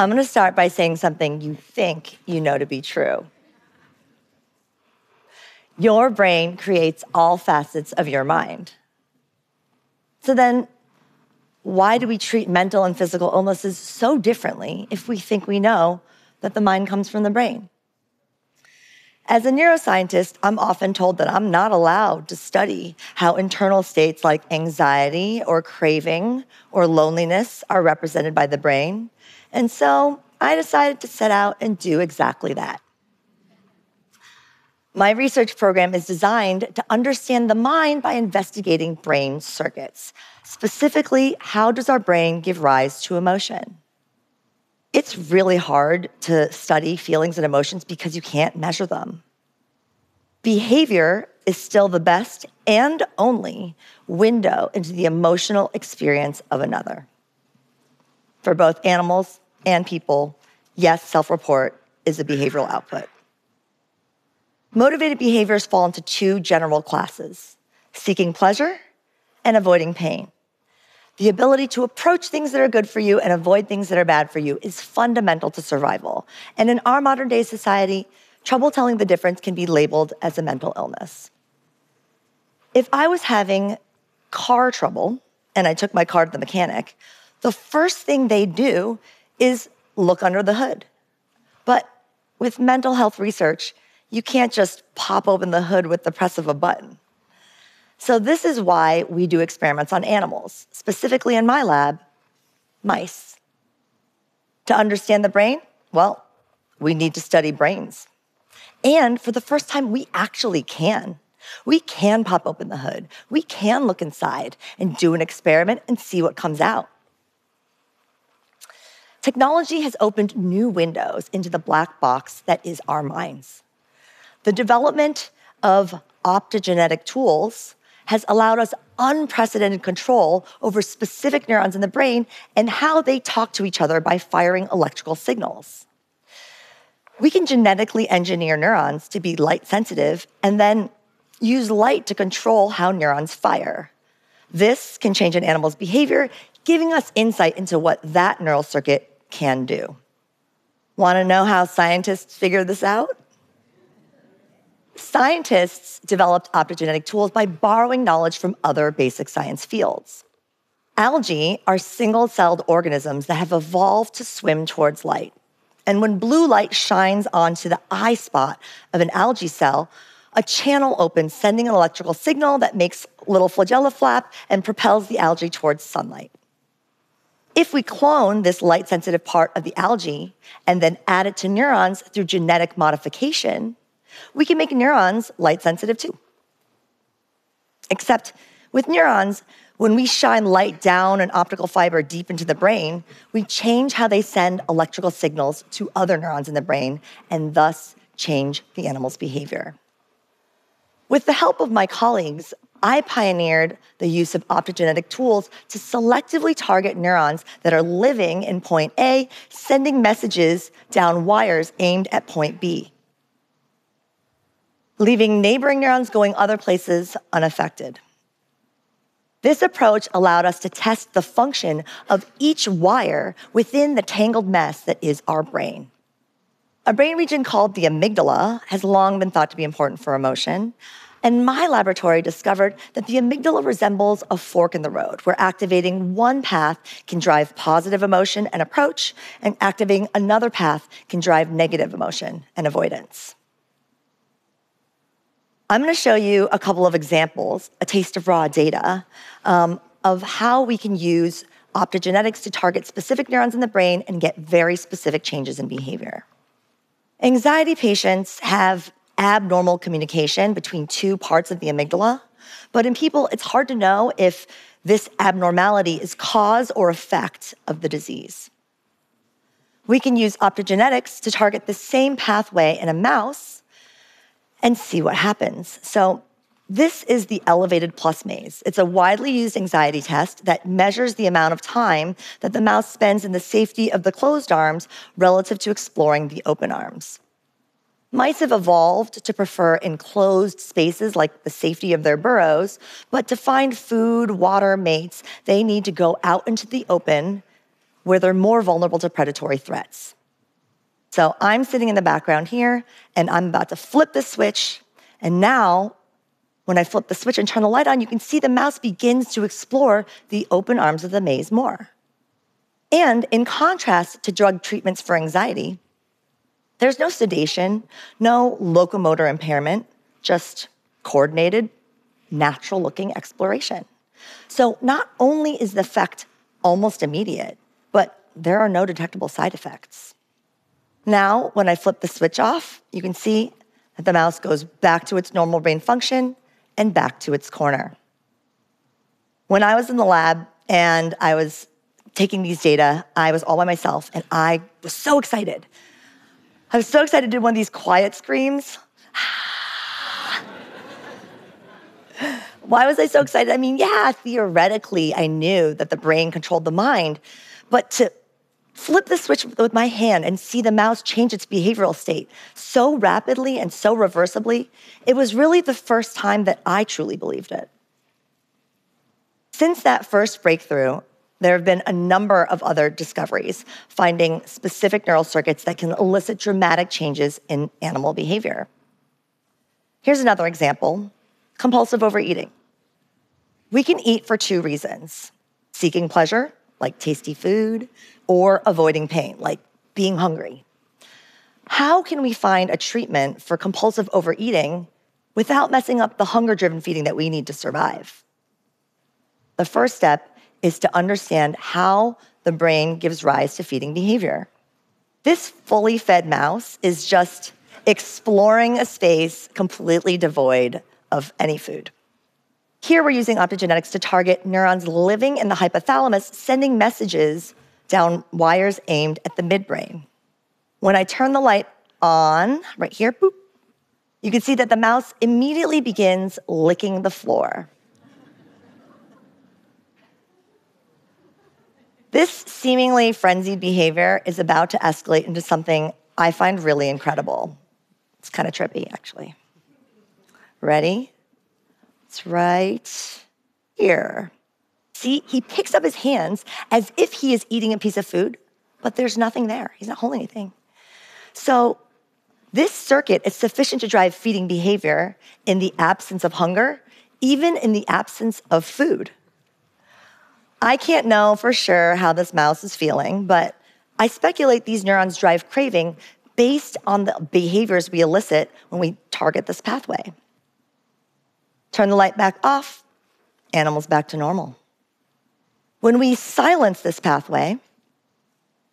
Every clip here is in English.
I'm gonna start by saying something you think you know to be true. Your brain creates all facets of your mind. So then, why do we treat mental and physical illnesses so differently if we think we know that the mind comes from the brain? As a neuroscientist, I'm often told that I'm not allowed to study how internal states like anxiety or craving or loneliness are represented by the brain. And so I decided to set out and do exactly that. My research program is designed to understand the mind by investigating brain circuits. Specifically, how does our brain give rise to emotion? It's really hard to study feelings and emotions because you can't measure them. Behavior is still the best and only window into the emotional experience of another. For both animals and people, yes, self report is a behavioral output. Motivated behaviors fall into two general classes seeking pleasure and avoiding pain. The ability to approach things that are good for you and avoid things that are bad for you is fundamental to survival. And in our modern day society, trouble telling the difference can be labeled as a mental illness. If I was having car trouble and I took my car to the mechanic, the first thing they do is look under the hood. But with mental health research, you can't just pop open the hood with the press of a button. So, this is why we do experiments on animals, specifically in my lab, mice. To understand the brain, well, we need to study brains. And for the first time, we actually can. We can pop open the hood. We can look inside and do an experiment and see what comes out. Technology has opened new windows into the black box that is our minds. The development of optogenetic tools has allowed us unprecedented control over specific neurons in the brain and how they talk to each other by firing electrical signals. We can genetically engineer neurons to be light sensitive and then use light to control how neurons fire. This can change an animal's behavior, giving us insight into what that neural circuit can do. Want to know how scientists figured this out? Scientists developed optogenetic tools by borrowing knowledge from other basic science fields. Algae are single celled organisms that have evolved to swim towards light. And when blue light shines onto the eye spot of an algae cell, a channel opens, sending an electrical signal that makes little flagella flap and propels the algae towards sunlight. If we clone this light sensitive part of the algae and then add it to neurons through genetic modification, we can make neurons light sensitive too. Except with neurons, when we shine light down an optical fiber deep into the brain, we change how they send electrical signals to other neurons in the brain and thus change the animal's behavior. With the help of my colleagues, I pioneered the use of optogenetic tools to selectively target neurons that are living in point A, sending messages down wires aimed at point B, leaving neighboring neurons going other places unaffected. This approach allowed us to test the function of each wire within the tangled mess that is our brain. A brain region called the amygdala has long been thought to be important for emotion. And my laboratory discovered that the amygdala resembles a fork in the road, where activating one path can drive positive emotion and approach, and activating another path can drive negative emotion and avoidance. I'm going to show you a couple of examples, a taste of raw data, um, of how we can use optogenetics to target specific neurons in the brain and get very specific changes in behavior. Anxiety patients have abnormal communication between two parts of the amygdala, but in people, it's hard to know if this abnormality is cause or effect of the disease. We can use optogenetics to target the same pathway in a mouse and see what happens. So, this is the elevated plus maze. It's a widely used anxiety test that measures the amount of time that the mouse spends in the safety of the closed arms relative to exploring the open arms. Mice have evolved to prefer enclosed spaces like the safety of their burrows, but to find food, water, mates, they need to go out into the open where they're more vulnerable to predatory threats. So I'm sitting in the background here, and I'm about to flip the switch. And now, when I flip the switch and turn the light on, you can see the mouse begins to explore the open arms of the maze more. And in contrast to drug treatments for anxiety, there's no sedation, no locomotor impairment, just coordinated, natural looking exploration. So not only is the effect almost immediate, but there are no detectable side effects. Now, when I flip the switch off, you can see that the mouse goes back to its normal brain function and back to its corner. When I was in the lab and I was taking these data, I was all by myself and I was so excited. I was so excited to do one of these quiet screams. Why was I so excited? I mean, yeah, theoretically, I knew that the brain controlled the mind, but to flip the switch with my hand and see the mouse change its behavioral state so rapidly and so reversibly, it was really the first time that I truly believed it. Since that first breakthrough, there have been a number of other discoveries finding specific neural circuits that can elicit dramatic changes in animal behavior. Here's another example compulsive overeating. We can eat for two reasons seeking pleasure, like tasty food, or avoiding pain, like being hungry. How can we find a treatment for compulsive overeating without messing up the hunger driven feeding that we need to survive? The first step is to understand how the brain gives rise to feeding behavior. This fully fed mouse is just exploring a space completely devoid of any food. Here we're using optogenetics to target neurons living in the hypothalamus, sending messages down wires aimed at the midbrain. When I turn the light on, right here, boop, you can see that the mouse immediately begins licking the floor. This seemingly frenzied behavior is about to escalate into something I find really incredible. It's kind of trippy, actually. Ready? It's right here. See, he picks up his hands as if he is eating a piece of food, but there's nothing there. He's not holding anything. So, this circuit is sufficient to drive feeding behavior in the absence of hunger, even in the absence of food. I can't know for sure how this mouse is feeling, but I speculate these neurons drive craving based on the behaviors we elicit when we target this pathway. Turn the light back off, animals back to normal. When we silence this pathway,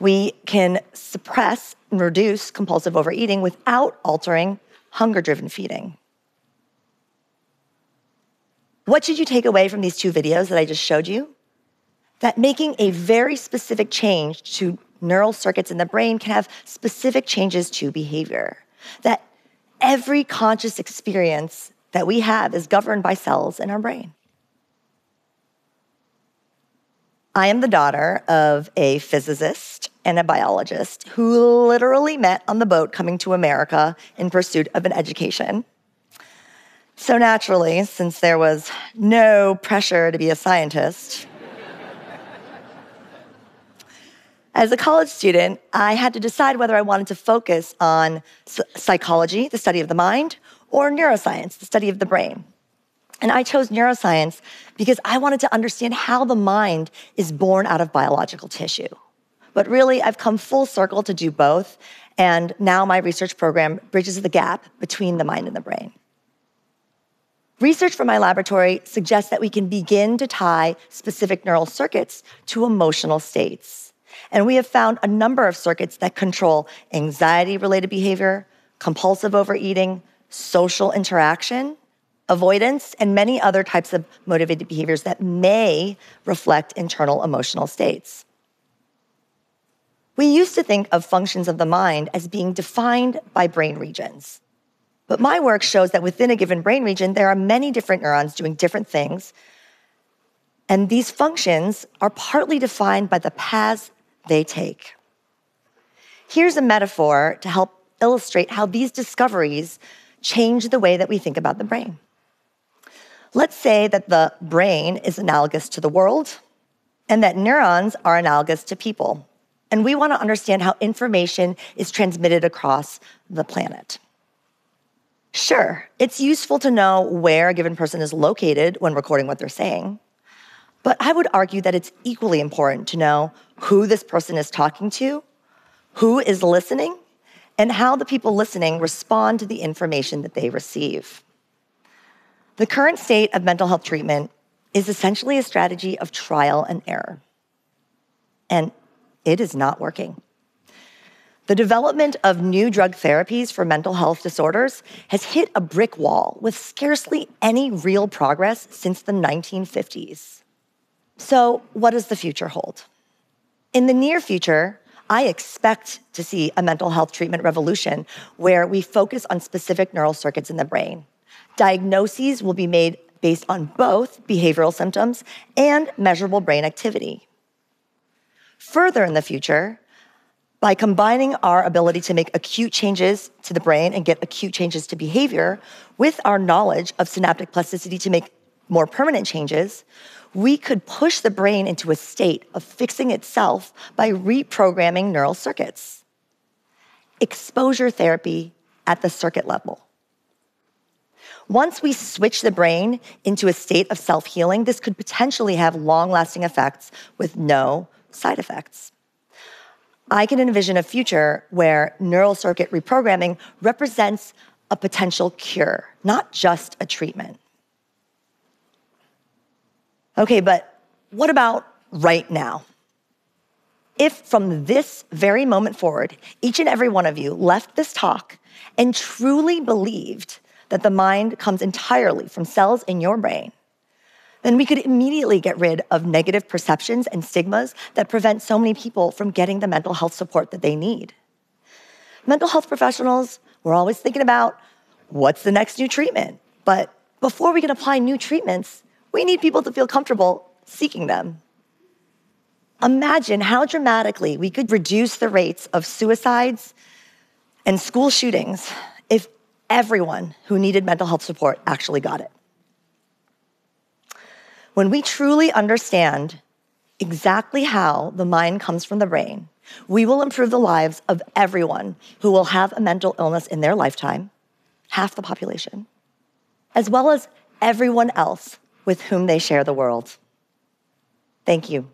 we can suppress and reduce compulsive overeating without altering hunger driven feeding. What should you take away from these two videos that I just showed you? That making a very specific change to neural circuits in the brain can have specific changes to behavior. That every conscious experience that we have is governed by cells in our brain. I am the daughter of a physicist and a biologist who literally met on the boat coming to America in pursuit of an education. So, naturally, since there was no pressure to be a scientist, as a college student, I had to decide whether I wanted to focus on psychology, the study of the mind, or neuroscience, the study of the brain. And I chose neuroscience because I wanted to understand how the mind is born out of biological tissue. But really, I've come full circle to do both. And now my research program bridges the gap between the mind and the brain. Research from my laboratory suggests that we can begin to tie specific neural circuits to emotional states. And we have found a number of circuits that control anxiety related behavior, compulsive overeating, social interaction, avoidance, and many other types of motivated behaviors that may reflect internal emotional states. We used to think of functions of the mind as being defined by brain regions. But my work shows that within a given brain region, there are many different neurons doing different things. And these functions are partly defined by the paths they take. Here's a metaphor to help illustrate how these discoveries change the way that we think about the brain. Let's say that the brain is analogous to the world and that neurons are analogous to people. And we want to understand how information is transmitted across the planet. Sure, it's useful to know where a given person is located when recording what they're saying. But I would argue that it's equally important to know who this person is talking to, who is listening, and how the people listening respond to the information that they receive. The current state of mental health treatment is essentially a strategy of trial and error. And it is not working. The development of new drug therapies for mental health disorders has hit a brick wall with scarcely any real progress since the 1950s. So, what does the future hold? In the near future, I expect to see a mental health treatment revolution where we focus on specific neural circuits in the brain. Diagnoses will be made based on both behavioral symptoms and measurable brain activity. Further in the future, by combining our ability to make acute changes to the brain and get acute changes to behavior with our knowledge of synaptic plasticity to make more permanent changes, we could push the brain into a state of fixing itself by reprogramming neural circuits. Exposure therapy at the circuit level. Once we switch the brain into a state of self healing, this could potentially have long lasting effects with no side effects. I can envision a future where neural circuit reprogramming represents a potential cure, not just a treatment. Okay, but what about right now? If from this very moment forward, each and every one of you left this talk and truly believed that the mind comes entirely from cells in your brain, then we could immediately get rid of negative perceptions and stigmas that prevent so many people from getting the mental health support that they need. Mental health professionals, we're always thinking about what's the next new treatment. But before we can apply new treatments, we need people to feel comfortable seeking them. Imagine how dramatically we could reduce the rates of suicides and school shootings if everyone who needed mental health support actually got it. When we truly understand exactly how the mind comes from the brain, we will improve the lives of everyone who will have a mental illness in their lifetime, half the population, as well as everyone else with whom they share the world. Thank you.